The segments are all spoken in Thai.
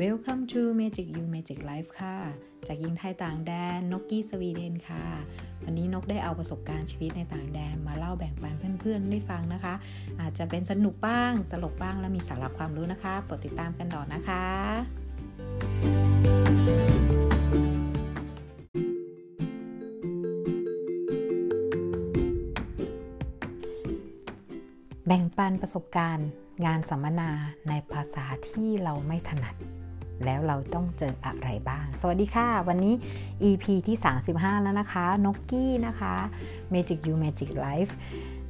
Welcome to Magic You Magic Life ค่ะ จากยิงไทยต่างแดนนกกี้สวีเดนค่ะ วันนี้นกได้เอาประสบการณ์ชีวิตในต่างแดนมาเล่าแบ่งปันเพื่อนๆได้ฟังนะคะ อาจจะเป็นสนุกบ้าง ตลกบ้างและมีสาระความรู้นะคะโปรดติดตามกันต่อนะคะ แบ่งปันประสบการณ์งานสัมมนาในภาษาที่เราไม่ถนัด แล้วเราต้องเจออะไรบ้าง สวัสดีค่ะ วันนี้ EP ที่ 35 แล้วนะคะนกกี้นะคะ Magic You Magic Life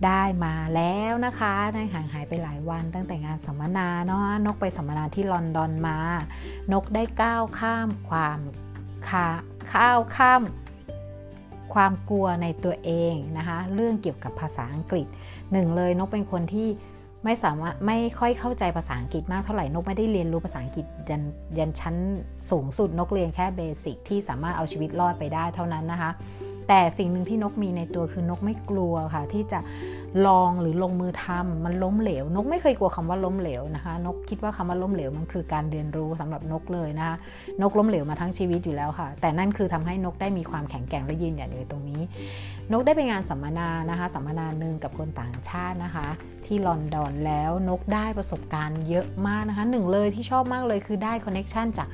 ได้มาแล้วนะคะในห่างหายไปหลายวันตั้งแต่งานสัมมนาเนาะนกไปสัมมนาที่ลอนดอนมา นกได้ก้าวข้ามความข้าวข้ามความกลัวในตัวเองนะคะ เรื่องเกี่ยวกับภาษาอังกฤษหนึ่งเลยนกเป็นคนที่ ไม่สามารถไม่ค่อยเข้าใจภาษาอังกฤษมากเท่าไหร่นกไม่ได้เรียนรู้ภาษาอังกฤษยันยันชั้นสูงสุดนกเรียนแค่เบสิกที่สามารถเอาชีวิตรอดไปได้เท่านั้นนะคะ แต่สิ่งหนึ่งที่นกมีในตัวคือนกไม่กลัวค่ะที่จะ ลองหรือลงมือทำมันล้มเหลว นกไม่เคยกลัวคำว่าล้มเหลวนะคะ นกคิดว่าคำว่าล้มเหลวมันคือการเรียนรู้สำหรับนกเลยนะคะนกล้มเหลวมาทั้งชีวิตอยู่แล้วค่ะ แต่นั่นคือทำให้นกได้มีความแข็งแกร่งและยืนหยัดอยู่ตรงนี้ นกได้ไปงานสัมมนานะคะสัมมนาหนึ่งกับคนต่างชาตินะคะ ที่ลอนดอนแล้วนกได้ประสบการณ์เยอะมากนะคะหนึ่งเลยที่ชอบมากเลยคือได้คอนเน็ชันจาก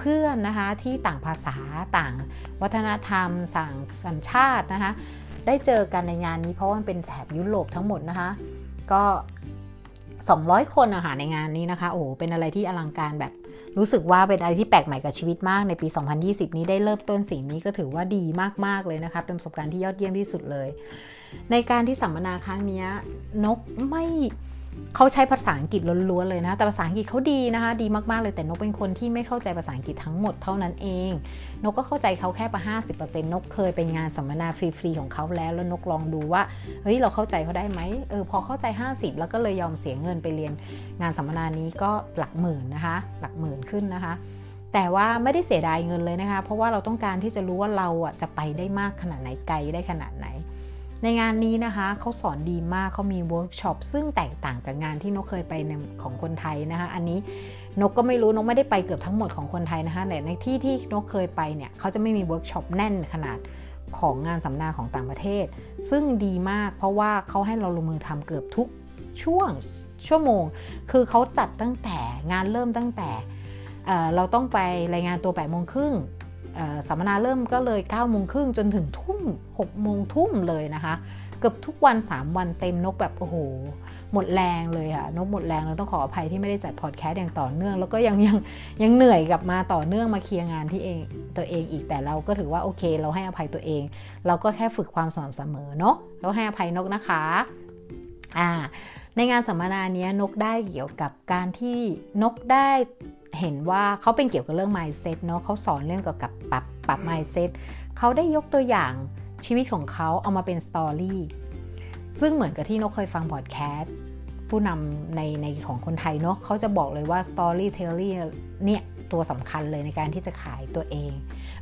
เพื่อนๆนะคะที่ต่างภาษาต่างวัฒนธรรมสั่งสัญชาตินะคะ ได้เจอกันในงานนี้เพราะมันเป็นแถบยุโรปทั้งหมดนะคะ ก็ 200 คนอาหารในงานนี้นะคะ โอ้เป็นอะไรที่อลังการแบบรู้สึกว่าเป็นอะไรที่แปลกใหม่กับชีวิตมากในปี 2020 นี้ได้เริ่มต้นสิ่งนี้ก็ถือว่าดีมาก ๆ เลยนะคะ เป็นประสบการณ์ที่ยอดเยี่ยมที่สุดเลย ในการที่สัมมนาครั้งนี้นกไม่เขาใช้ภาษาอังกฤษล้วนๆเลยนะ แต่ภาษาอังกฤษเขาดีนะคะ ดีมากๆเลยแต่นกเป็นคนที่ไม่เข้าใจภาษาอังกฤษทั้งหมดเท่านั้นเอง นกก็เข้าใจเขาแค่ประห้าสิบเปอร์เซ็นต์นกเคยไปงานสัมมนาฟรีๆของเขาแล้ว แล้วนกลองดูว่าเฮ้ยเราเข้าใจเขาได้ไหมเออพอเข้าใจ 50 แล้วก็เลยยอมเสียเงินไปเรียน งานสัมมนานี้ก็หลักหมื่นนะคะ หลักหมื่นขึ้นนะคะแต่ว่าไม่ได้เสียดายเงินเลยนะคะ เพราะว่าเราต้องการที่จะรู้ว่าเราอะจะไปได้มากขนาดไหนไกลได้ขนาดไหน ในงานนี้นะคะเขาสอนดีมากเขามีเวิร์กช็อปซึ่งแตกต่างกับงานที่นกเคยไปของคนไทยนะคะ อันนี้ นกก็ไม่รู้นกไม่ได้ไปเกือบทั้งหมดของคนไทยนะคะแต่ในที่ที่นกเคยไปเนี่ยเขาจะไม่มีเวิร์กช็อปแน่นขนาดของงานสัมมนาของต่างประเทศ ซึ่งดีมากเพราะว่าเขาให้เราลงมือทำเกือบทุกช่วงชั่วโมง คือเขาจัดตั้งแต่งานเริ่มตั้งแต่เราต้องไปรายงานตัว8ปดโมงครึ่งสัมมนาเริ่มก็เลย9ก้าโมงครึ่งจนถึงทุ่ม6โมงทุ่มเลยนะคะ เกือบทุกวัน 3 วันเต็มนกแบบโอ้โห หมดแรงเลยค่ะนกหมดแรงเราต้องขออภัยที่ไม่ได้จัดพอดแคสต์อย่างต่อเนื่อง แล้วก็ยังยังยังเหนื่อยกับมาต่อเนื่องมาเคลียร์งานที่เองตัวเองอีกแต่เราก็ถือว่าโอเค เราให้อภัยตัวเอง เราก็แค่ฝึกความสม่ำเสมอเนาะเราให้อภัยนกนะคะอ่าในงานสัมมนานี้นกได้เกี่ยวกับการที่นกได้เห็นว่าเขาเป็นเกี่ยวกับเรื่อง mindset เนาะเขาสอนเรื่องเกี่ยวกับปรับปรับ mindset เขาได้ยกตัวอย่างชีวิตของเขาเอามาเป็นสตอรี่ ซึ่งเหมือนกับที่นกเคยฟังพอดแคสต์ผู้นำในในของคนไทยเนาะเขาจะบอกเลยว่า storytelling เนี่ยตัวสำคัญเลยในการที่จะขายตัวเอง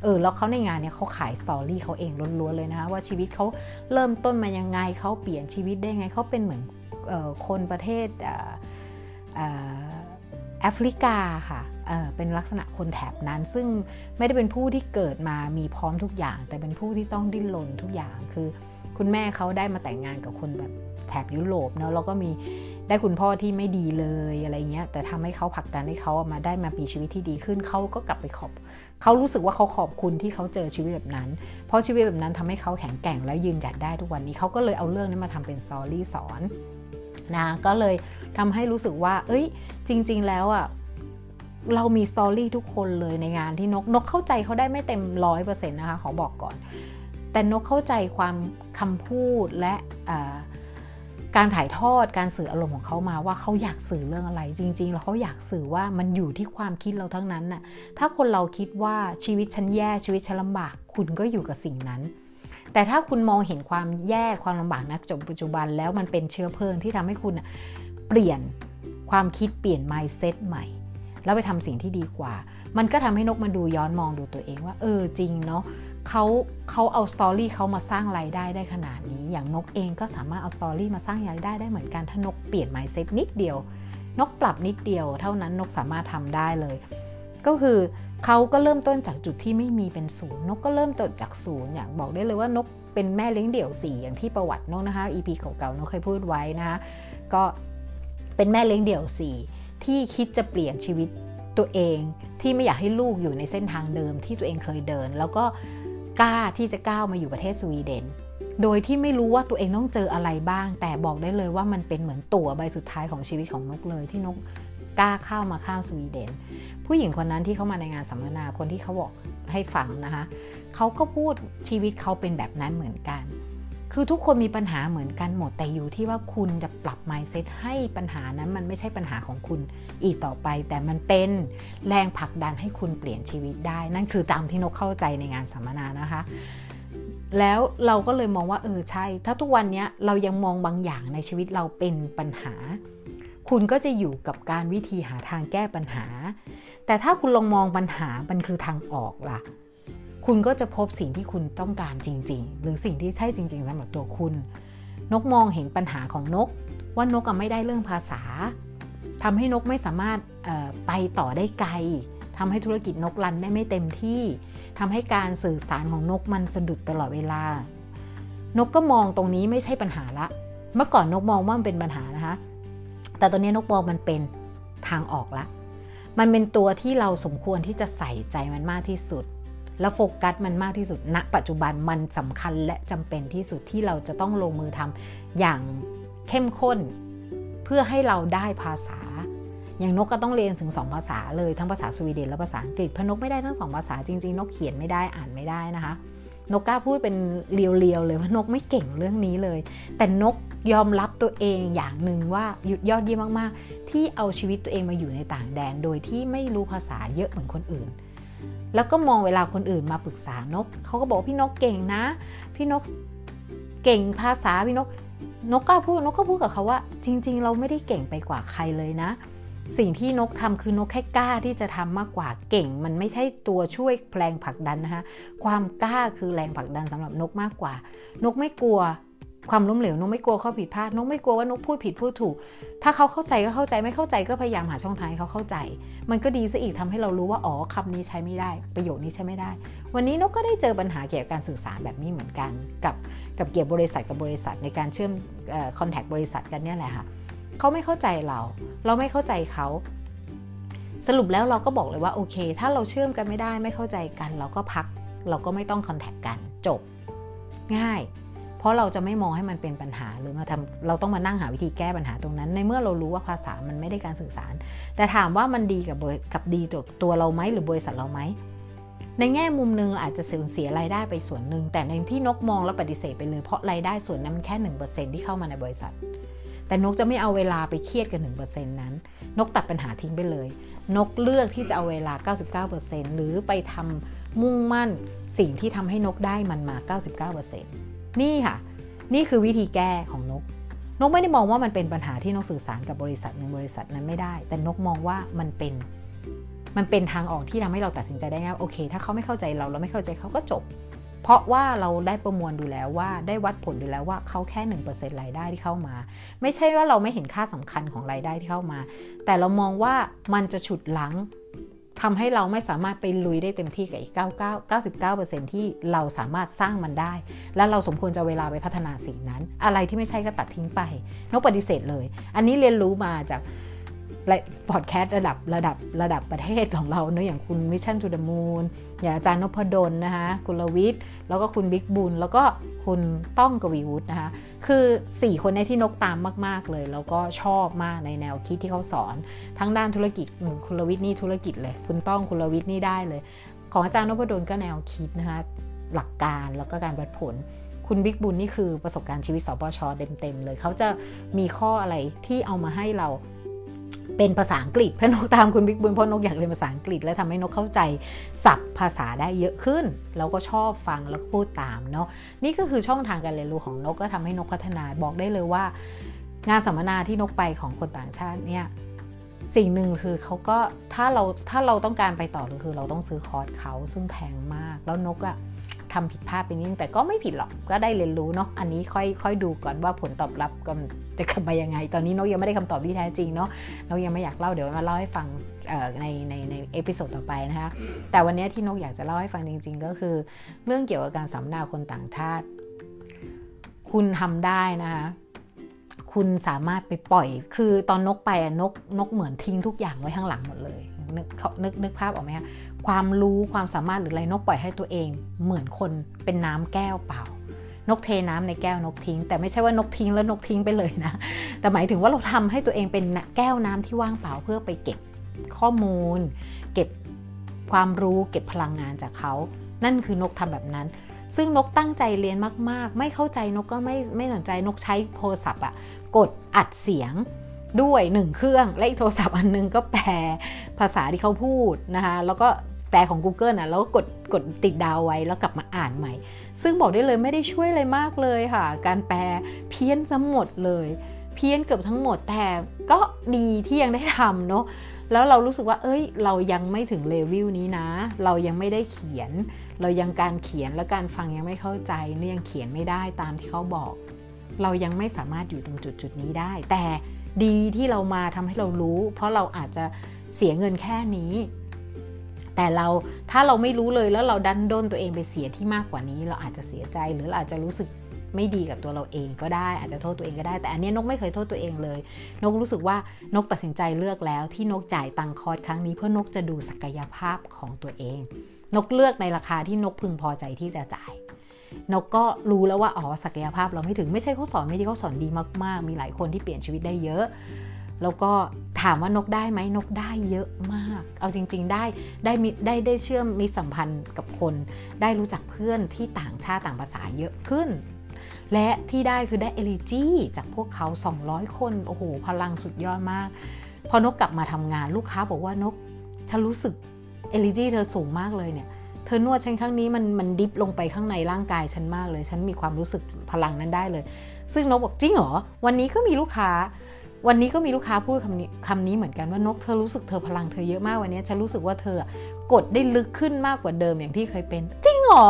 เออ แล้วเขาในงานเนี่ยเขาขายสตอรี่เขาเองล้วนๆเลยนะคะว่าชีวิตเขาเริ่มต้นมายังไงเขาเปลี่ยนชีวิตได้ไงเขาเป็นเหมือนออคนประเทศแอฟริกาค่ะเเป็นลักษณะคนแถบนั้น ซึ่งไม่ได้เป็นผู้ที่เกิดมามีพร้อมทุกอย่าง แต่เป็นผู้ที่ต้องดิ้นรนทุกอย่างคือ คุณแม่เขาได้มาแต่งงานกับคนแบบแถบยุโรปเนาะแล้วก็มีได้คุณพ่อที่ไม่ดีเลยอะไรเงี้ย แต่ทำให้เขาผลักดันให้เขามาได้มามีชีวิตที่ดีขึ้นเขาก็กลับไปขอบเขารู้สึกว่าเขาขอบคุณที่เขาเจอชีวิตแบบนั้น เพราะชีวิตแบบนั้นทำให้เขาแข็งแกร่งแล้วยืนหยัดได้ทุกวันนี้เขาก็เลยเอาเรื่องนี้มาทำเป็น story สอนนะก็เลยทำให้รู้สึกว่า เอ้ย จริง ๆ แล้วอะเรามี story ทุกคนเลยในงานที่นกนกเข้าใจเขาได้ไม่เต็มร้อยเปอร์เซ็นต์นะคะขอบอกก่อน แต่นกเข้าใจความคำพูดและการถ่ายทอดการสื่ออารมณ์ของเขามาว่าเขาอยากสื่อเรื่องอะไร จริง ๆ แล้วเขาอยากสื่อว่ามันอยู่ที่ความคิดเราทั้งนั้นน่ะถ้าคนเราคิดว่าชีวิตฉันแย่ชีวิตฉันลำบาก คุณก็อยู่กับสิ่งนั้น แต่ถ้าคุณมองเห็นความแย่ความลำบากนักจบปัจจุบันแล้วมันเป็นเชื้อเพลิงที่ทำให้คุณเปลี่ยนความคิดเปลี่ยน mindset ใหม่ แล้วไปทำสิ่งที่ดีกว่า มันก็ทำให้นกมาดูย้อนมองดูตัวเองว่า เออจริงเนาะ เขาเขาเอาสตอรี่เขามาสร้างรายได้ได้ขนาดนี้ อย่างนกเองก็สามารถเอาสตอรี่มาสร้างรายได้ได้เหมือนกัน ถ้านกเปลี่ยนไมซ์เซ็ตนิดเดียว นกปรับนิดเดียว เท่านั้นนกสามารถทำได้เลย ก็คือเขาก็เริ่มต้นจากจุดที่ไม่มีเป็นศูนย์นกก็เริ่มต้นจากศูนย์อย่างบอกได้เลยว่านกเป็นแม่เลี้ยงเดี่ยวสี่อย่างที่ประวัตินกนะคะ EP เก่าๆนกเคยพูดไว้นะคะก็เป็นแม่เลี้ยงเดี่ยวสี่ที่คิดจะเปลี่ยนชีวิตตัวเองที่ไม่อยากให้ลูกอยู่ในเส้นทางเดิมที่ตัวเองเคยเดิน แล้วก็ กล้าที่จะก้าวมาอยู่ประเทศสวีเดน โดยที่ไม่รู้ว่าตัวเองต้องเจออะไรบ้าง แต่บอกได้เลยว่ามันเป็นเหมือนตั๋วใบสุดท้ายของชีวิตของนกเลยที่นกกล้าเข้ามาข้ามสวีเดน ผู้หญิงคนนั้นที่เข้ามาในงานสัมมนาคนที่เขาบอกให้ฟังนะคะเขาก็พูดชีวิตเขาเป็นแบบนั้นเหมือนกัน คือทุกคนมีปัญหาเหมือนกันหมดแต่อยู่ที่ว่าคุณจะปรับ mindset ให้ปัญหานั้นมันไม่ใช่ปัญหาของคุณอีกต่อไป แต่มันเป็นแรงผลักดันให้คุณเปลี่ยนชีวิตได้ นั่นคือตามที่นกเข้าใจในงานสัมมนานะคะ แล้วเราก็เลยมองว่าเออใช่ ถ้าทุกวันนี้เรายังมองบางอย่างในชีวิตเราเป็นปัญหา คุณก็จะอยู่กับการวิธีหาทางแก้ปัญหา แต่ถ้าคุณลองมองปัญหามันคือทางออกล่ะ คุณก็จะพบสิ่งที่คุณต้องการจริง ๆ หรือสิ่งที่ใช่จริง ๆสำหรับตัวคุณ นกมองเห็นปัญหาของนก ว่านกไม่ได้เรื่องภาษาทำให้นกไม่สามารถไปต่อได้ไกลทำให้ธุรกิจนกรันได้ไม่เต็มที่ทำให้การสื่อสารของนกมันสะดุดตลอดเวลา นกก็มองตรงนี้ไม่ใช่ปัญหาละ เมื่อก่อนนกมองว่ามันเป็นปัญหานะคะ แต่ตอนนี้นกมองมันเป็นทางออกละ มันเป็นตัวที่เราสมควรที่จะใส่ใจมันมากที่สุด แล้วโฟกัสมันมากที่สุดณนะปัจจุบันมันสำคัญและจำเป็นที่สุดที่เราจะต้องลงมือทำอย่างเข้มข้น เพื่อให้เราได้ภาษา อย่างนกก็ต้องเรียนถึง 2 ภาษาเลยทั้งภาษาสวีเดนและภาษาอังกฤษเพราะนกไม่ได้ทั้งสองภาษาจริงๆ นกเขียนไม่ได้อ่านไม่ได้นะคะ นกกล้าพูดเป็นเรียวๆเลยว่านกไม่เก่งเรื่องนี้เลย แต่นกยอมรับตัวเองอย่างหนึ่งว่าหยุดยอดเยี่ยมมากๆ ที่เอาชีวิตตัวเองมาอยู่ในต่างแดน โดยที่ไม่รู้ภาษาเยอะเหมือนคนอื่น แล้วก็มองเวลาคนอื่นมาปรึกษานก เขาก็บอกพี่นกเก่งนะ พี่นกเก่งภาษาพี่นก นกกล้าพูดนกก็พูดกับเขาว่า จริง ๆ เราไม่ได้เก่งไปกว่าใครเลยนะ สิ่งที่นกทำคือนกแค่กล้าที่จะทำมากกว่าเก่ง มันไม่ใช่ตัวช่วยแรงผลักดันนะคะความกล้าคือแรงผลักดันสำหรับนกมากกว่า นกไม่กลัว ความล้มเหลวนกไม่กลัวข้อผิดพลาดนกไม่กลัวว่านกพูดผิดพูดถูก ถ้าเขาเข้าใจก็เข้าใจไม่เข้าใจก็พยายามหาช่องทางให้เขาเข้าใจ มันก็ดีซะอีกทำให้เรารู้ว่าอ๋อคำนี้ใช้ไม่ได้ ประโยคนี้ใช้ไม่ได้ วันนี้นกก็ได้เจอปัญหาเกี่ยวกับการสื่อสารแบบนี้เหมือนกัน กับกับเกี่ยวบริษัทกับบริษัทในการเชื่อมคอนแทคบริษัทกันเนี่ยแหละค่ะเขาไม่เข้าใจเรา เราไม่เข้าใจเขาสรุปแล้วเราก็บอกเลยว่าโอเค ถ้าเราเชื่อมกันไม่ได้ไม่เข้าใจกัน เราก็พัก เราก็ไม่ต้องคอนแทคกันจบ ง่าย เพราะเราจะไม่มองให้มันเป็นปัญหาหรือมาทำเราต้องมานั่งหาวิธีแก้ปัญหาตรงนั้น ในเมื่อเรารู้ว่าภาษามันไม่ได้การสื่อสาร แต่ถามว่ามันดีกับกับดีตัวตัวเราไหมหรือบริษัทเราไหมในแง่มุมหนึ่งอาจจะเสียเสียรายได้ไปส่วนหนึ่งแต่ในที่นกมองแล้วปฏิเสธไปเลยเพราะรายได้ส่วนนั้นมันแค่หนึ่งเปอร์เซ็นที่เข้ามาในบริษัท แต่นกจะไม่เอาเวลาไปเครียดกับหนึ่งเปอร์เซ็นนั้น นกตัดปัญหาทิ้งไปเลย นกเลือกที่จะเอาเวลา 99%หรือไปทำมุ่งมั่นสิ่งที่ทำให้นกได้มันมา 99% นี่ค่ะ นี่คือวิธีแก้ของนก นกไม่ได้มองว่ามันเป็นปัญหาที่นกสื่อสารกับบริษัทหนึ่งบริษัทนั้นไม่ได้ แต่นกมองว่ามันเป็น มันเป็นทางออกที่ทำให้เราตัดสินใจได้ง่ายโอเค ถ้าเขาไม่เข้าใจเราเราไม่เข้าใจเขาก็จบ เพราะว่าเราได้ประมวลดูแล้วว่าได้วัดผลดูแล้วว่าเขาแค่หนึ่งเปอร์เซ็นต์รายได้ที่เข้ามา ไม่ใช่ว่าเราไม่เห็นค่าสำคัญของรายได้ที่เข้ามา แต่เรามองว่ามันจะฉุดหลัง ทำให้เราไม่สามารถไปลุยได้เต็มที่กับอีก 99 99%ที่เราสามารถสร้างมันได้ และเราสมควรจะเวลาไปพัฒนาสิ่งนั้น อะไรที่ไม่ใช่ก็ตัดทิ้งไปนกปฏิเสธเลย อันนี้เรียนรู้มาจากพอดแคสต์ระดับระดับระดับประเทศของเราเนอะอย่างคุณ Mission To The Moon อย่างอาจารย์นพดลนะคะคุณลวิทย์แล้วก็คุณบิ๊กบุญแล้วก็คุณต้องกวีวุฒินะคะ คือ 4 คนในที่นกตามมาก ๆ เลย แล้วก็ชอบมากในแนวคิดที่เขาสอน ทั้งด้านธุรกิจคุณลวิทย์นี่ธุรกิจเลย คุณต้องคุณลวิทย์นี่ได้เลย ของอาจารย์นพดลก็แนวคิดนะคะหลักการแล้วก็การวัดผล คุณบิ๊กบุญนี่คือประสบการณ์ชีวิตสปชเต็มๆเลย เขาจะมีข้ออะไรที่เอามาให้เรา เป็นภาษาอังกฤษเพราะนกตามคุณบิ๊กบุญเพราะนกอยากเรียนภาษาอังกฤษ และทำให้นกเข้าใจศัพท์ภาษาได้เยอะขึ้น แล้วก็ชอบฟังแล้วก็พูดตามเนาะนี่ก็คือช่องทางการเรียนรู้ของนกและทำให้นกพัฒนาบอกได้เลยว่า งานสัมมนาที่นกไปของคนต่างชาติเนี่ยสิ่งหนึ่งคือเขาก็ถ้าเราถ้าเราต้องการไปต่อคือเราต้องซื้อคอร์สเขาซึ่งแพงมากแล้วนกอะ ทำผิดพลาดไปนิดนึงแต่ก็ไม่ผิดหรอกก็ได้เรียนรู้เนาะอันนี้ค่อยค่อยดูก่อนว่าผลตอบรับก็จะกลับมายังไง ตอนนี้นกยังไม่ได้คำตอบที่แท้จริงเนาะนกยังไม่อยากเล่าเดี๋ยวมาเล่าให้ฟังในในใน episode ต่อไปนะคะแต่วันนี้ที่นกอยากจะเล่าให้ฟังจริง ๆ ก็คือ เรื่องเกี่ยวกับการสัมมนาคนต่างชาติ คุณทำได้นะคะคุณสามารถไปปล่อย คือตอนนกไปนกนกเหมือนทิ้งทุกอย่างไว้ข้างหลังหมดเลย นึกนึกนึกภาพออกไหมคะความรู้ความสามารถหรืออะไรนกปล่อยให้ตัวเอง เหมือนคนเป็นน้ำแก้วเปล่านกเทน้ำในแก้วนกทิ้ง แต่ไม่ใช่ว่านกทิ้งแล้วนกทิ้งไปเลยนะ แต่หมายถึงว่าเราทำให้ตัวเองเป็นแก้วน้ำที่ว่างเปล่าเพื่อไปเก็บข้อมูล เก็บความรู้เก็บพลังงานจากเขา นั่นคือนกทำแบบนั้น ซึ่งนกตั้งใจเรียนมาก ๆ ไม่เข้าใจนกก็ไม่ไม่สนใจนกใช้โทรศัพท์อะกดอัดเสียง ด้วยหนึ่งเครื่อง และอีกโทรศัพท์อันนึงก็แปลภาษาที่เขาพูดนะคะแล้วก็แปลของ Google นะแล้วก็กดกดติดดาวไว้แล้วกลับมาอ่านใหม่ ซึ่งบอกได้เลยไม่ได้ช่วยอะไรมากเลยค่ะ การแปลเพี้ยนทั้งหมดเลย เพี้ยนเกือบทั้งหมดแต่ก็ดีที่ยังได้ทำเนาะแล้วเรารู้สึกว่า เอ้ย เรายังไม่ถึงเลเวลนี้นะ เรายังไม่ได้เขียน เรายังการเขียนและการฟังยังไม่เข้าใจเนี่ยยังเขียนไม่ได้ตามที่เขาบอก เรายังไม่สามารถอยู่ตรงจุดจุดนี้ได้ แต่ ดีที่เรามาทำให้เรารู้ เพราะเราอาจจะเสียเงินแค่นี้ แต่เราถ้าเราไม่รู้เลยแล้วเราดันด้นตัวเองไปเสียที่มากกว่านี้ เราอาจจะเสียใจหรือเราอาจจะรู้สึกไม่ดีกับตัวเราเองก็ได้ อาจจะโทษตัวเองก็ได้ แต่อันนี้นกไม่เคยโทษตัวเองเลย นกรู้สึกว่านกตัดสินใจเลือกแล้วที่นกจ่ายตังคอร์สครั้งนี้เพื่อนกจะดูศักยภาพของตัวเอง นกเลือกในราคาที่นกพึงพอใจที่จะจ่าย นกก็รู้แล้วว่าอ๋อศักยภาพเราไม่ถึงไม่ใช่เขาสอนไม่ดีเขาสอนดีมาก ๆ มีหลายคนที่เปลี่ยนชีวิตได้เยอะ แล้วก็ถามว่านกได้ไหมนกได้เยอะมาก เอาจริง ๆ ได้ได้ได้ได้เชื่อมมีสัมพันธ์กับคน ได้รู้จักเพื่อนที่ต่างชาติต่างภาษาเยอะขึ้น และที่ได้คือได้เอลิจีจากพวกเขา 200 คนโอ้โหพลังสุดยอดมาก พอนกกลับมาทำงานลูกค้าบอกว่านกฉันรู้สึกเอลิจีเธอสูงมากเลยเนี่ย เธอนวดฉันครั้งนี้มันมันดิฟลงไปข้างในร่างกายฉันมากเลย ฉันมีความรู้สึกพลังนั้นได้เลย ซึ่งนกบอกจริงเหรอ วันนี้ก็มีลูกค้า วันนี้ก็มีลูกค้าพูดคำนี้คำนี้เหมือนกันว่านกเธอรู้สึกเธอพลังเธอเยอะมากวันนี้ฉันรู้สึกว่าเธอกดได้ลึกขึ้นมากกว่าเดิมอย่างที่เคยเป็น จริงเหรอ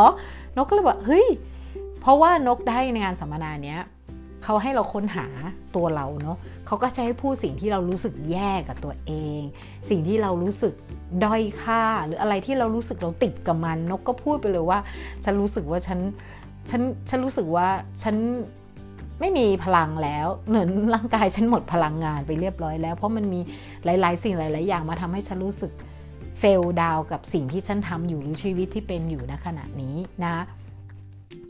นกก็เลยบอกเฮ้ยเพราะว่านกได้ในงานสัมมนาเนี้ย เขาให้เราค้นหาตัวเราเนาะเขาก็จะให้พูดสิ่งที่เรารู้สึกแย่กับตัวเอง สิ่งที่เรารู้สึกด้อยค่า หรืออะไรที่เรารู้สึกเราติดกับมัน นกก็พูดไปเลยว่า ฉันรู้สึกว่าฉันฉันฉันรู้สึกว่าฉันไม่มีพลังแล้วเหมือนร่างกายฉันหมดพลังงานไปเรียบร้อยแล้ว เพราะมันมีหลาย ๆ สิ่งหลาย ๆ อย่างมาทำให้ฉันรู้สึกเฟลดาวกับสิ่งที่ฉันทำอยู่หรือชีวิตที่เป็นอยู่ณขณะนี้นะ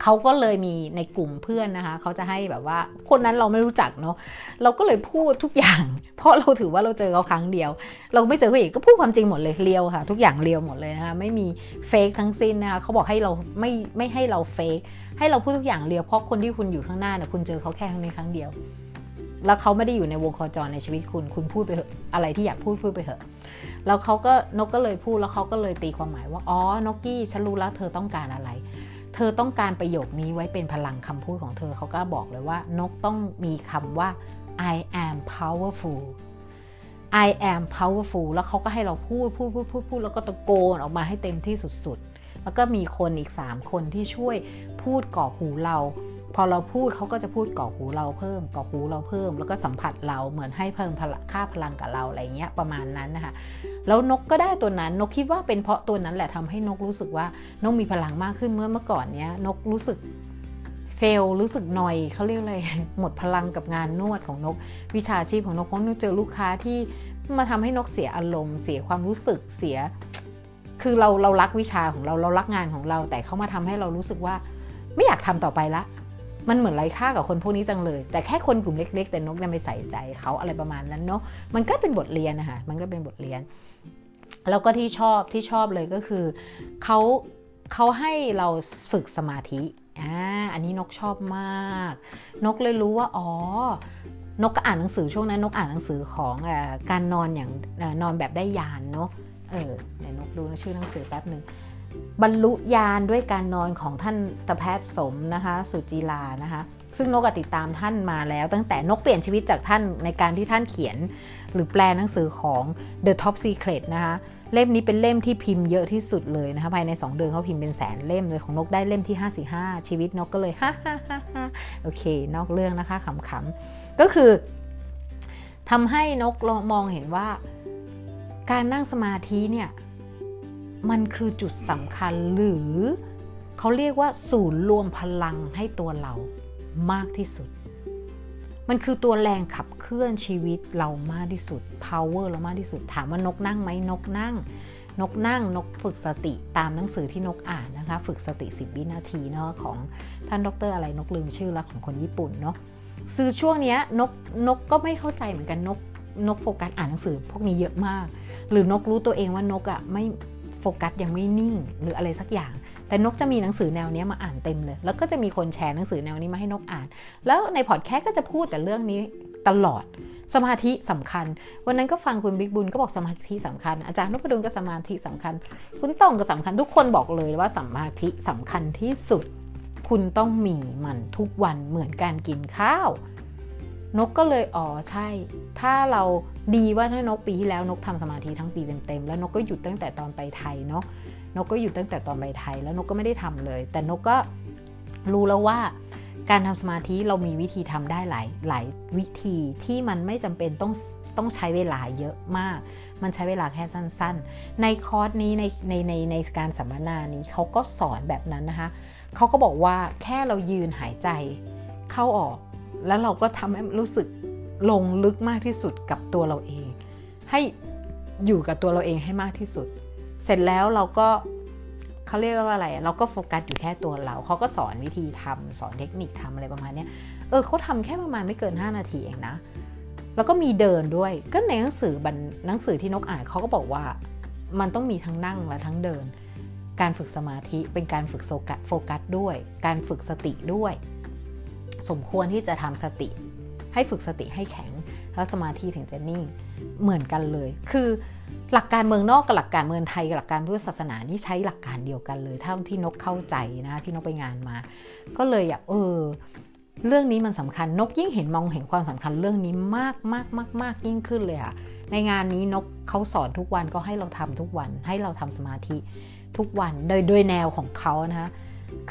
เขาก็เลยมีในกลุ่มเพื่อนนะคะเขาจะให้แบบว่าคนนั้นเราไม่รู้จักเนาะเราก็เลยพูดทุกอย่าง เพราะเราถือว่าเราเจอเขาครั้งเดียว เราไม่เจอเขาอีกก็พูดความจริงหมดเลยเรียวค่ะ ทุกอย่างเรียวหมดเลยนะคะไม่มีเฟกทั้งสิ้นนะคะเขาบอกให้เราไม่ไม่ให้เราเฟกให้เราพูดทุกอย่างเรียวเพราะคนที่คุณอยู่ข้างหน้าเนี่ยคุณเจอเขาแค่ครั้งนี้ครั้งเดียว แล้วเขาไม่ได้อยู่ในวงโคจรในชีวิตคุณคุณพูดไปเถอะอะไรที่อยากพูดพูดไปเถอะแล้วเขาก็นกก็เลยพูดแล้วเขาก็เลยตีความหมายว่าอ๋อนกกี้ฉันรู้แล้วเธอต้องการอะไร เธอต้องการประโยคนี้ไว้เป็นพลังคำพูดของเธอเขาก็บอกเลยว่านกต้องมีคำว่า I am powerful I am powerful แล้วเขาก็ให้เราพูดพูดพูดพูดพูดแล้วก็ตะโกนออกมาให้เต็มที่สุดๆ แล้วก็มีคนอีก 3 คนที่ช่วยพูดก่อหูเรา พอเราพูดเขาก็จะพูดก่อหูเราเพิ่มก่อหูเราเพิ่ม แล้วก็สัมผัสเราเหมือนให้เพิ่มค่าพลังกับเราอะไรเงี้ยประมาณนั้นนะคะแล้วนกก็ได้ตัวนั้นนกคิดว่าเป็นเพราะตัวนั้นแหละทำให้นกรู้สึกว่านกมีพลังมากขึ้นเมื่อเมื่อก่อนเนี้ยนกรู้สึกเฟลรู้สึกหน่อยเขาเรียกอะไรหมดพลังกับงานนวดของนก วิชาชีพของนกเพราะนกเจอลูกค้าที่มาทำให้นกเสียอารมณ์ เสียความรู้สึกเสีย คือเราเรารักวิชาของเราเรารักงานของเรา แต่เขามาทำให้เรารู้สึกว่า ไม่อยากทำต่อไปละ มันเหมือนไร้ค่ากับคนพวกนี้จังเลย แต่แค่คนกลุ่มเล็ก ๆ แต่นกเนี่ยไม่ใส่ใจเขาอะไรประมาณนั้นเนาะมันก็เป็นบทเรียนนะคะมันก็เป็นบทเรียน แล้วก็ที่ชอบที่ชอบเลยก็คือเขาเขาให้เราฝึกสมาธิอ่าอันนี้นกชอบมาก นกเลยรู้ว่าอ๋อนกก็อ่านหนังสือช่วงนั้นนกอ่านหนังสือของอการนอนอย่างนอนแบบได้ยานเนาะเออเดี๋ยวนกดูชื่อหนังสือแป๊บหนึ่ง บรรลุญาณด้วยการนอนของท่านตแพทย์สมนะคะสุจีลานะคะซึ่งนกติดตามท่านมาแล้ว ตั้งแต่นกเปลี่ยนชีวิตจากท่านในการที่ท่านเขียน หรือแปลหนังสือของ The Top Secret นะคะเล่มนี้เป็นเล่มที่พิมพ์เยอะที่สุดเลยนะคะภายใน 2 เดือนเขาพิมพ์เป็นแสนเล่มเลยของนกได้เล่มที่ 545 ชีวิตนกก็เลยฮ่าฮ่าฮ่าฮ่าโอเค นอกเรื่องนะคะขำๆก็คือทำให้นกมองเห็นว่า การนั่งสมาธิเนี่ย มันคือจุดสำคัญหรือเขาเรียกว่าศูนย์รวมพลังให้ตัวเรามากที่สุด มันคือตัวแรงขับเคลื่อนชีวิตเรามากที่สุด power เรามากที่สุด ถามว่านกนั่งไหมนกนั่ง นกนั่งนกฝึกสติตามหนังสือที่นกอ่านนะคะ ฝึกสติ 10 วินาทีเนาะของท่านดรอะไรนกลืมชื่อแล้วของคนญี่ปุ่นเนาะซื้อช่วงนี้นกนกก็ไม่เข้าใจเหมือนกันนกนกโฟกัสอ่านหนังสือพวกนี้เยอะมาก หรือนกรู้ตัวเองว่านกอะ่ะไม่ โฟกัสยังไม่นิ่งหรืออะไรสักอย่าง แต่นกจะมีหนังสือแนวนี้มาอ่านเต็มเลย แล้วก็จะมีคนแชร์หนังสือแนวนี้มาให้นกอ่าน แล้วในพอดแคสต์ก็จะพูดแต่เรื่องนี้ตลอดสมาธิสำคัญ วันนั้นก็ฟังคุณบิ๊กบุญก็บอกสมาธิสำคัญ อาจารย์นพดลก็สมาธิสำคัญ คุณต้องก็สำคัญทุกคนบอกเลยว่าสมาธิสำคัญที่สุด คุณต้องมีมันทุกวันเหมือนการกินข้าว นกก็เลยอ๋อใช่ ถ้าเราดีว่าถ้านกปีที่แล้วนกทำสมาธิทั้งปีเต็มๆแล้วนกก็หยุดตั้งแต่ตอนไปไทยเนาะนกก็หยุดตั้งแต่ตอนไปไทย แล้วนกก็ไม่ได้ทำเลย แต่นกก็รู้แล้วว่าการทำสมาธิเรามีวิธีทำได้หลายหลายวิธีที่มันไม่จำเป็นต้องต้องใช้เวลาเยอะมาก มันใช้เวลาแค่สั้นๆ ในคอร์สนี้ในในในในการสัมมนานี้เขาก็สอนแบบนั้นนะคะเขาก็บอกว่าแค่เรายืนหายใจเข้าออก แล้วเราก็ทำให้รู้สึกลงลึกมากที่สุดกับตัวเราเอง ให้อยู่กับตัวเราเองให้มากที่สุด เสร็จแล้วเราก็เขาเรียกว่าอะไร เราก็โฟกัสอยู่แค่ตัวเรา เขาก็สอนวิธีทำสอนเทคนิคทำอะไรประมาณนี้เออเขาทำแค่ประมาณไม่เกิน 5 นาทีเองนะ แล้วก็มีเดินด้วย ก็ในหนังสือบันหนังสือที่นกอ่านเขาก็บอกว่า มันต้องมีทั้งนั่งและทั้งเดิน การฝึกสมาธิเป็นการฝึกโฟกัสด้วย การฝึกสติด้วย สมควรที่จะทำสติ ให้ฝึกสติให้แข็ง แล้วสมาธิถึงจะนิ่งเหมือนกันเลย คือหลักการเมืองนอกกับหลักการเมืองไทยกับหลักการพุทธศาสนานี่ใช้หลักการเดียวกันเลยเท่าที่นกเข้าใจนะที่นกไปงานมา ก็เลยอยากเออเรื่องนี้มันสำคัญนกยิ่งเห็นมองเห็นความสำคัญเรื่องนี้มากมากมากมากยิ่งขึ้นเลยค่ะในงานนี้นกเขาสอนทุกวันก็ให้เราทำทุกวันให้เราทำสมาธิทุกวันโดยโดยแนวของเขานะคะ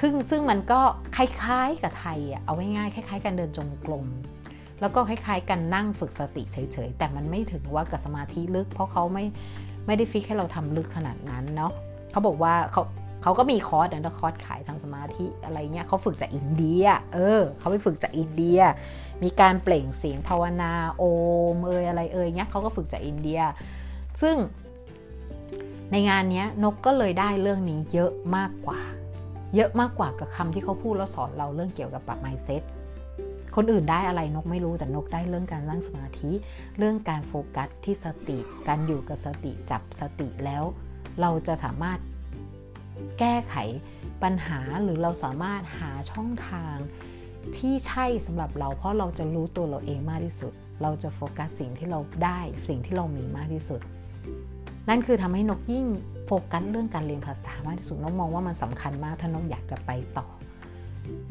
ซึ่งซึ่งมันก็คล้ายๆกับไทยอะเอาง่ายๆคล้ายๆ การเดินจงกรมแล้วก็คล้ายๆ การนั่งฝึกสติเฉยๆ แต่มันไม่ถึงว่ากับสมาธิลึก เพราะเขาไม่ไม่ได้ fix ให้เราทำลึกขนาดนั้นเนาะเขาบอกว่าเขาเขาก็มีคอร์สนะคอร์สขายทำสมาธิอะไรเงี้ยเขาฝึกจากอินเดีย เออเขาไปฝึกจากอินเดีย มีการเปล่งเสียงภาวนาโอมเอยอะไรเอยเงี้ยเขาก็ฝึกจากอินเดีย ซึ่งในงานนี้นกก็เลยได้เรื่องนี้เยอะมากกว่า เยอะมากกว่ากับคำที่เขาพูดแล้วสอนเราเรื่องเกี่ยวกับปรับไมเซ็ตคนอื่นได้อะไรนกไม่รู้แต่นกได้เรื่องการนั่งสมาธิ เรื่องการโฟกัสที่สติ การอยู่กับสติจับสติแล้ว เราจะสามารถแก้ไขปัญหาหรือเราสามารถหาช่องทางที่ใช่สำหรับเราเพราะเราจะรู้ตัวเราเองมากที่สุด เราจะโฟกัสสิ่งที่เราได้สิ่งที่เรามีมากที่สุด นั่นคือทำให้นกยิ่ง โฟกัสเรื่องการเรียนภาษามากที่สุดนกมองว่ามันสำคัญมากถ้านกอยากจะไปต่อ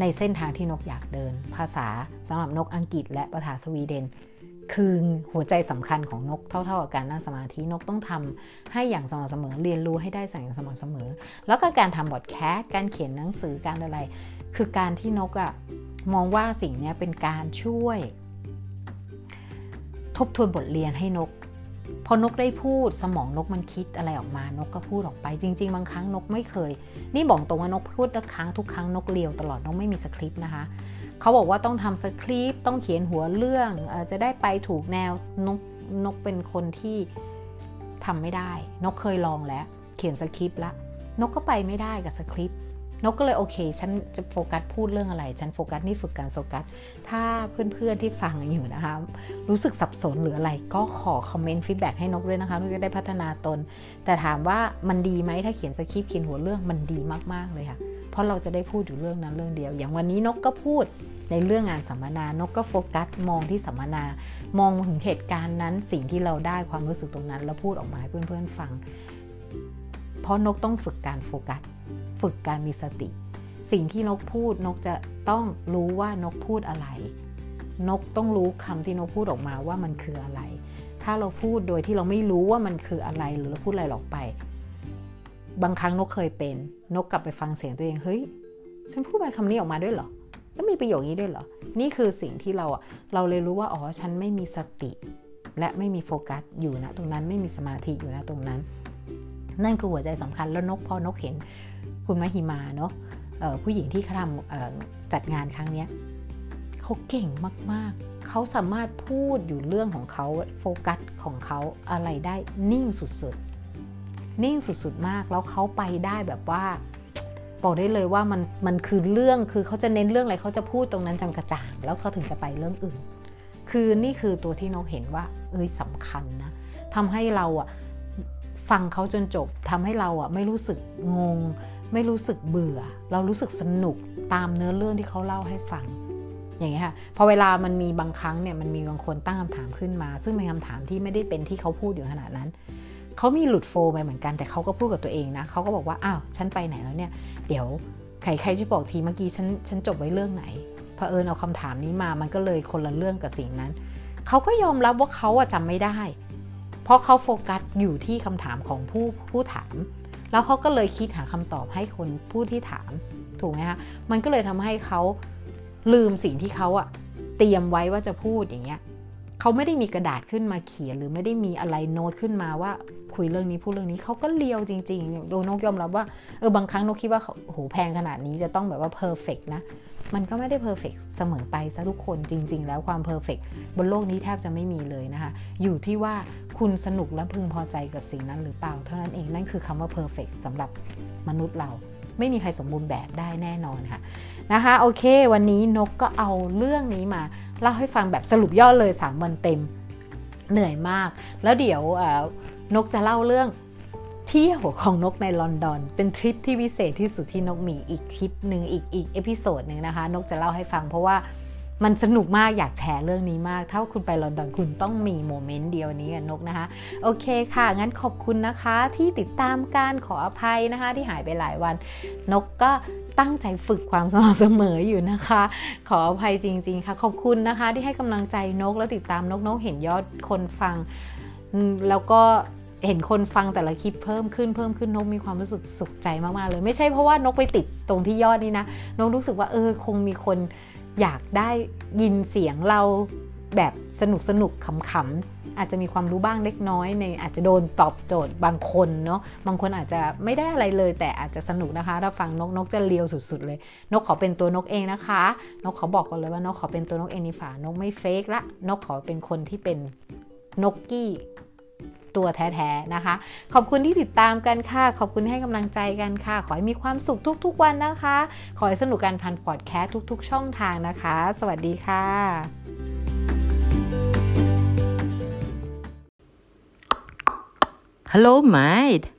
ในเส้นทางที่นกอยากเดิน ภาษาสำหรับนกอังกฤษ และภาษาสวีเดน คือหัวใจสำคัญของนกเท่าๆกับการนั่งสมาธินกต้องทำให้อย่างสม่ำเสมอเรียนรู้ให้ได้สั่งอย่างสม่ำเสมอ แล้วก็การทำบทแคสการเขียนหนังสือการอะไร คือการที่นกอะมองว่าสิ่งนี้เป็นการช่วย ทบทวนบทเรียนให้นก พอนกได้พูดสมองนกมันคิดอะไรออกมานกก็พูดออกไป จริง ๆ บางครั้งนกไม่เคย นี่บอกตรงว่านกพูดทุกครั้งทุกครั้งนกเลียวตลอดนกไม่มีสคริปต์นะคะเขาบอกว่าต้องทำสคริปต์ต้องเขียนหัวเรื่องจะได้ไปถูกแนวนกนกเป็นคนที่ทำไม่ได้ นกเคยลองแล้ว เขียนสคริปต์แล้วนกก็ไปไม่ได้กับสคริปต์ นกก็เลยโอเค ฉันจะโฟกัสพูดเรื่องอะไร ฉันโฟกัสนี่ฝึกการโฟกัส ถ้าเพื่อนๆที่ฟังอยู่นะคะ รู้สึกสับสนหรืออะไร ก็ขอ comment feedback ให้นกด้วยนะคะนกจะได้พัฒนาตน แต่ถามว่ามันดีไหมถ้าเขียนสคริปต์เขียนหัวเรื่องมันดีมากๆเลยค่ะ เพราะเราจะได้พูดอยู่เรื่องนั้นเรื่องเดียว อย่างวันนี้นกก็พูดในเรื่องงานสัมมนานกก็โฟกัสมองที่สัมมนา มองถึงเหตุการณ์นั้น สิ่งที่เราได้ความรู้สึกตรงนั้น แล้วพูดออกมาให้เพื่อนๆฟัง เพราะนกต้องฝึกการโฟกัส ฝึกการมีสติ สิ่งที่นกพูดนกจะต้องรู้ว่านกพูดอะไร นกต้องรู้คำที่นกพูดออกมาว่ามันคืออะไร ถ้าเราพูดโดยที่เราไม่รู้ว่ามันคืออะไรหรือเราพูดอะไรหรอกไป บางครั้งนกเคยเป็น นกกลับไปฟังเสียงตัวเองเฮ้ยฉันพูดไปคำนี้ออกมาด้วยเหรอแล้วมีประโยคนี้ด้วยเหรอ นี่คือสิ่งที่เราอะเราเลยรู้ว่าอ๋อฉันไม่มีสติ และไม่มีโฟกัสอยู่นะตรงนั้นไม่มีสมาธิอยู่นะตรงนั้น นั่นคือหัวใจสำคัญแล้วนกพอนกเห็น คุณมหิมาเนาะผู้หญิงที่ทำจัดงานครั้งนี้เขาเก่งมากๆ เขาสามารถพูดอยู่เรื่องของเขาโฟกัสของเขาอะไรได้นิ่งสุดๆ นิ่งสุดๆมากแล้วเขาไปได้แบบว่าบอกได้เลยว่ามันมันคือเรื่องคือเขาจะเน้นเรื่องอะไรเขาจะพูดตรงนั้นจังกระจ่างแล้วเขาถึงจะไปเรื่องอื่น คือนี่คือตัวที่นกเห็นว่า เอ้ยสำคัญนะทำให้เราอะฟังเขาจนจบทำให้เราอะไม่รู้สึกงง ไม่รู้สึกเบื่อ เรารู้สึกสนุกตามเนื้อเรื่องที่เขาเล่าให้ฟัง อย่างเงี้ยค่ะพอเวลามันมีบางครั้งเนี่ยมันมีบางคนตั้งคำถามขึ้นมา ซึ่งเป็นคำถามที่ไม่ได้เป็นที่เขาพูดอยู่ขนาดนั้นเขามีหลุดโฟไปเหมือนกันแต่เขาก็พูดกับตัวเองนะเขาก็บอกว่าอ้าวฉันไปไหนแล้วเนี่ยเดี๋ยวใครใครช่วยบอกทีเมื่อกี้ฉันฉันจบไว้เรื่องไหนเผอิญเอาคำถามนี้มามันก็เลยคนละเรื่องกับสิ่งนั้นเขาก็ยอมรับว่าเขาอะจำไม่ได้ เพราะเขาโฟกัสอยู่ที่คำถามของผู้ผู้ถาม แล้วเขาก็เลยคิดหาคำตอบให้คนผู้ที่ถามถูกไหมคะมันก็เลยทำให้เขาลืมสิ่งที่เขาอะเตรียมไว้ว่าจะพูดอย่างเงี้ยเขาไม่ได้มีกระดาษขึ้นมาเขียนหรือไม่ได้มีอะไรโน้ตขึ้นมาว่า คุยเรื่องนี้พูดเรื่องนี้เขาก็ real จริงๆโดยนกยอมรับว่าเออบางครั้งนกคิดว่าโหแพงขนาดนี้จะต้องแบบว่า perfect นะมันก็ไม่ได้ perfect เสมอไปซะทุกคนจริง ๆ แล้วความ perfect บนโลกนี้แทบจะไม่มีเลยนะคะ อยู่ที่ว่าคุณสนุกและพึงพอใจกับสิ่งนั้นหรือเปล่า เท่านั้นเองนั่นคือคำว่า perfect สำหรับมนุษย์เรา ไม่มีใครสมบูรณ์แบบได้แน่นอนค่ะนะคะโอเค วันนี้นกก็เอาเรื่องนี้มาเล่าให้ฟังแบบสรุปย่อเลย 3 วันเต็ม เหนื่อยมาก แล้วเดี๋ยวนกจะเล่าเรื่องเที่ยวของนกในลอนดอน เป็นทริปที่พิเศษที่สุดที่นกมีอีกคลิปหนึ่งอีกอีก episode หนึ่งนะคะ นกจะเล่าให้ฟังเพราะว่ามันสนุกมากอยากแชร์เรื่องนี้มาก ถ้าคุณไปลอนดอนคุณต้องมี moment เดียวนี้กับนกนะคะ โอเคค่ะ งั้นขอบคุณนะคะที่ติดตามกราบขออภัยนะคะ ที่หายไปหลายวัน นกก็ ตั้งใจฝึกความสม่ำเสมออยู่นะคะ ขออภัยจริง ๆ ค่ะ ขอบคุณนะคะ ที่ให้กำลังใจนกแล้วติดตามนกนกเห็นยอดคนฟัง แล้วก็เห็นคนฟังแต่ละคลิปเพิ่มขึ้นเพิ่มขึ้นนกมีความรู้สึกสุขใจมากๆเลยไม่ใช่เพราะว่านกไปติดตรงที่ยอดนี้นะนกรู้สึกว่าเออคงมีคนอยากได้ยินเสียงเราแบบสนุกสนุกขำๆ อาจจะมีความรู้บ้างเล็กน้อยในอาจจะโดนตอบโจทย์บางคนเนาะบางคนอาจจะไม่ได้อะไรเลย แต่อาจจะสนุกนะคะ ถ้าฟังนกนกจะเลียวสุดๆเลย นกขอเป็นตัวนกเองนะคะ นกขอบอกก่อนเลยว่านกขอเป็นตัวนกเองนี่ฝานกไม่เฟกละนกขอเป็นคนที่เป็นนกกี้ตัวแท้ๆนะคะ ขอบคุณที่ติดตามกันค่ะ ขอบคุณให้กำลังใจกันค่ะ ขอให้มีความสุขทุกๆวันนะคะ ขอให้สนุกกันพันพอดแคสต์ทุกๆ ช่องทางนะคะ สวัสดีค่ะ Hello, mate.